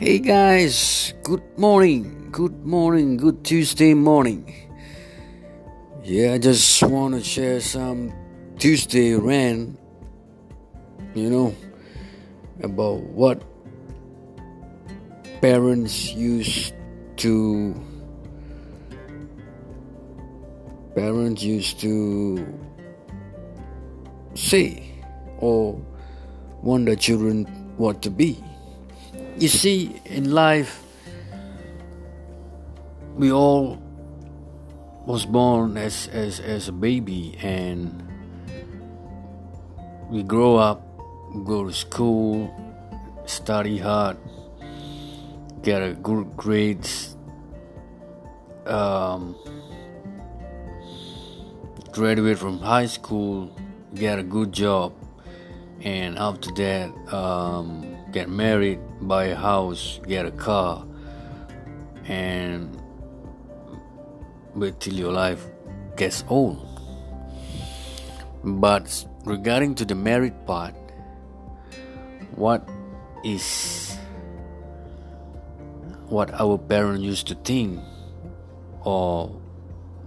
Hey guys, good morning, good morning, good Tuesday morning. Yeah, I just want to share some Tuesday rant, you know, about what parents used to parents used to say or want their children what to be you see, in life, we all was born as, as, as a baby and we grow up, go to school, study hard, get a good grades, um, graduate from high school, get a good job, and after that, um, get married, buy a house, get a car, and wait till your life gets old. But regarding to the married part, what is what our parents used to think or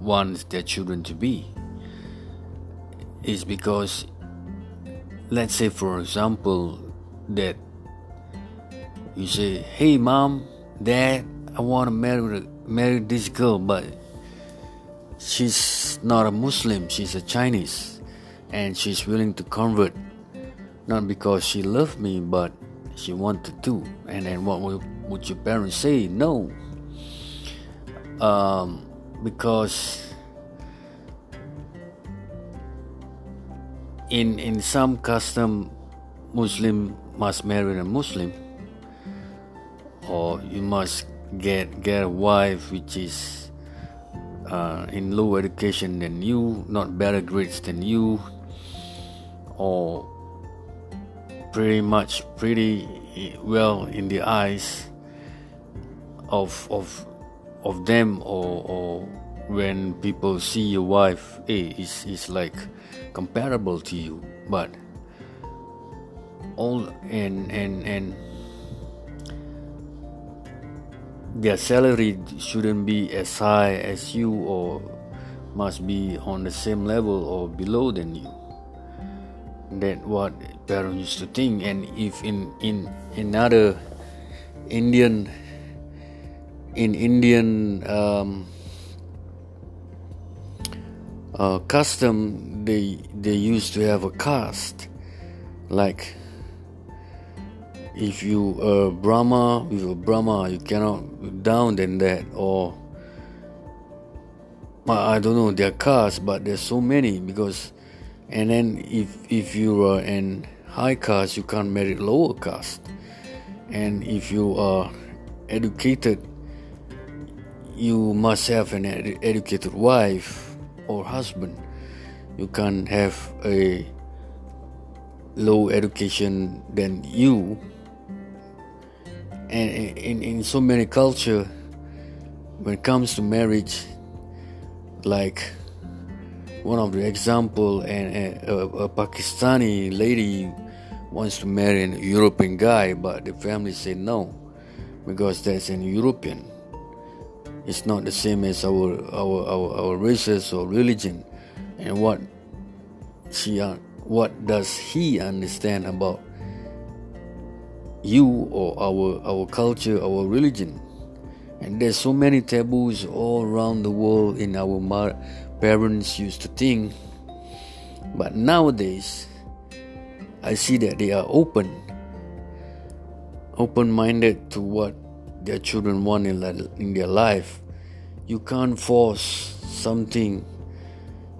want their children to be is because let's say for example that you say, "Hey, mom, dad, I want to marry marry this girl, but she's not a Muslim. She's a Chinese, and she's willing to convert, not because she loved me, but she wanted to." And then what would, your parents say? No, um, because in in some custom, Muslim must marry a Muslim or you must get get a wife which is uh, in low education than you, not better grades than you, or pretty much pretty well in the eyes of of of them or or when people see your wife hey it's, it's like comparable to you. But all and and and their salary shouldn't be as high as you or must be on the same level or below than you. That what parents used to think. And if in in another indian in indian um, uh, custom they they used to have a caste. Like if you are Brahma, with a Brahma, you cannot down than that. Or I don't know their caste, but there's so many because. And then if if you are in high caste, you can't marry lower caste. And if you are educated, you must have an ed- educated wife or husband. You can't have a low education than you and in, in so many culture when it comes to marriage like one of the example and a, a, pakistani lady wants to marry a european guy but the family say no because that's an european. It's not the same as our our our, our races or religion. And what she uh, what does he understand about you or our our culture, our religion. And there's so many taboos all around the world in our mar- parents used to think. But nowadays, I see that they are open, open minded to what their children want in, in their life. You can't force something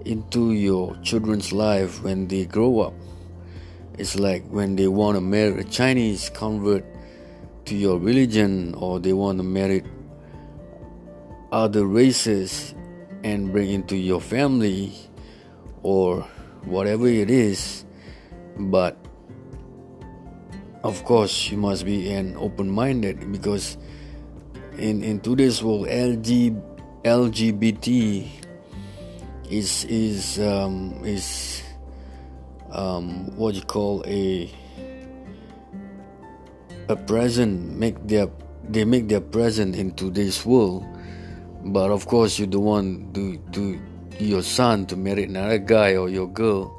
into your children's life when they grow up. It's like when they want to marry a Chinese convert to your religion or they want to marry other races and bring into your family or whatever it is but of course you must be an open-minded because in in today's world LG, lgbt is is um, is um, what you call a a present make their they make their present into this world. But of course you don't want to, to your son to marry another guy or your girl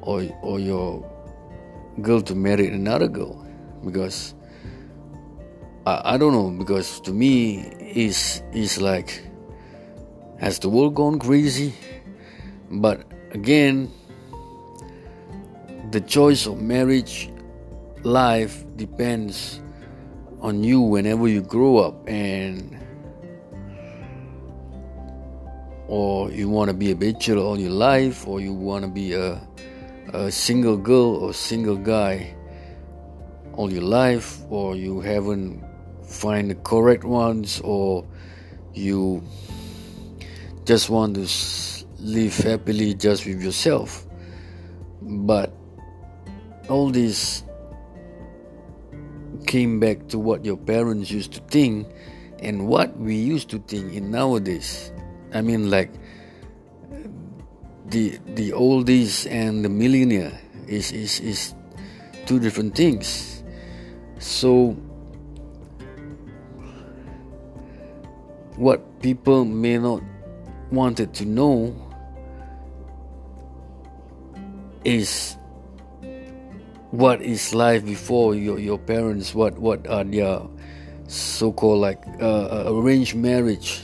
or, or your girl to marry another girl. Because I, I don't know because to me is is like has the world gone crazy? But again the choice of marriage life depends on you whenever you grow up and or you want to be a bachelor all your life or you want to be a, a single girl or single guy all your life or you haven't find the correct ones or you just want to live happily just with yourself. But all this came back to what your parents used to think and what we used to think in nowadays. I mean, like the the oldies and the millennial is is is two different things. So what people may not wanted to know is what is life before your, your parents? What what are their so-called like uh, uh, arranged marriage?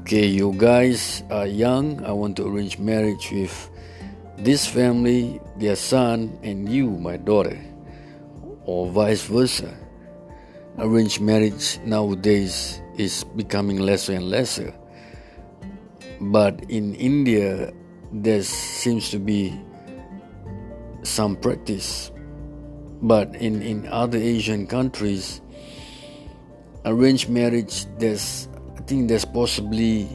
Okay you guys are young. I want to arrange marriage with this family their son and you my daughter. Or vice versa. Arranged marriage nowadays is becoming lesser and lesser. But in india there seems to be some practice. But in, in other Asian countries, arranged marriage, there's I think there's possibly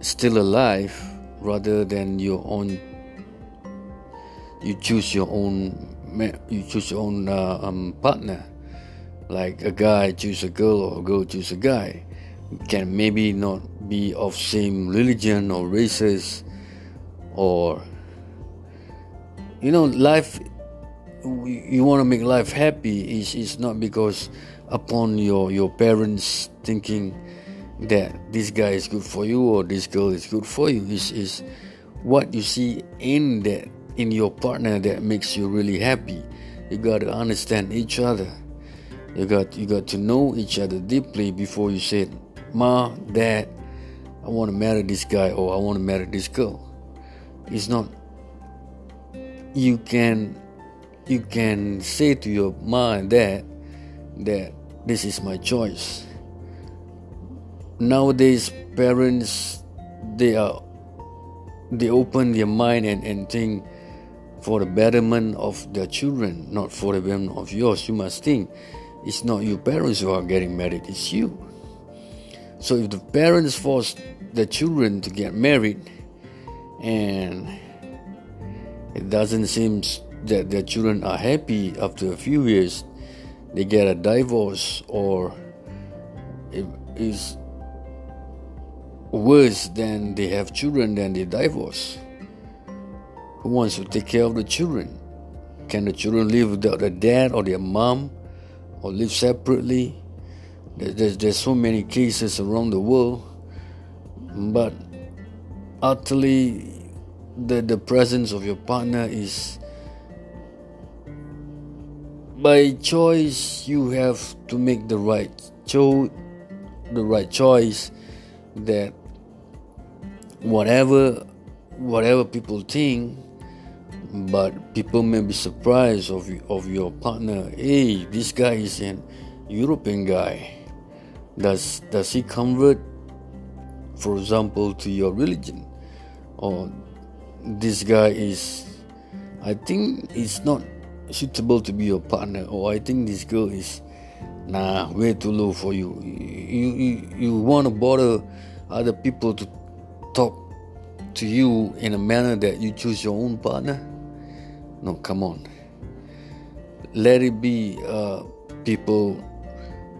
still alive rather than your own. You choose your own. You choose your own uh, um, partner, like a guy choose a girl or a girl choose a guy. Can maybe not be of same religion or races, or you know life you want to make life happy is is not because upon your your parents thinking that this guy is good for you or this girl is good for you. Is is what you see in that in your partner that makes you really happy. You got to understand each other. You got you got to know each other deeply before you say ma dad i want to marry this guy or i want to marry this girl. It's not you can you can say to your mind that that this is my choice. Nowadays parents they are they open their mind and, and think for the betterment of their children not for the betterment of yours. You must think it's not your parents who are getting married it's you. So if the parents force the children to get married and it doesn't seem that their children are happy after a few years. They get a divorce, or it is worse than they have children than they divorce. Who wants to take care of the children? Can the children live without their dad or their mom, or live separately? There's, there's so many cases around the world, but utterly the, the presence of your partner is by choice you have to make the right cho- the right choice that whatever whatever people think but people may be surprised of of your partner. Hey this guy is an european guy. Does does he convert for example to your religion? Or this guy is I think it's not suitable to be your partner or I think this girl is nah way too low for you. You you, you want to bother other people to talk to you in a manner that you choose your own partner? No come on. Let it be uh, people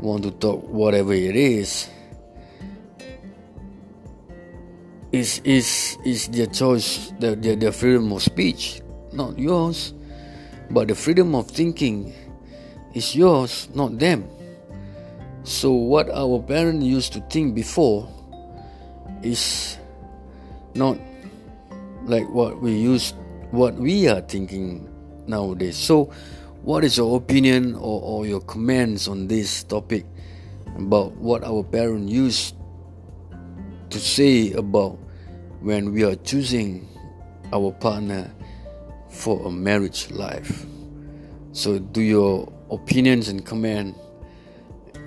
want to talk whatever it is is is is their choice, their, their, their freedom of speech, not yours. But the freedom of thinking is yours, not them. So, what our parents used to think before is not like what we used, what we are thinking nowadays. So, what is your opinion or, or your comments on this topic about what our parents used to say about when we are choosing our partner for a marriage life? So, do your opinions and comment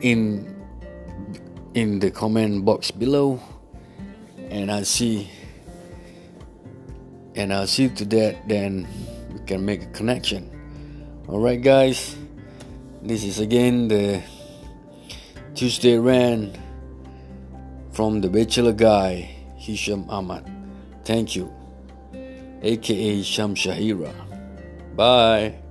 in in the comment box below, and I'll see and I'll see to that. Then we can make a connection. All right, guys. This is again the Tuesday rant from the Bachelor Guy, Hisham Ahmad. Thank you, aka Sham Shahira. Bye.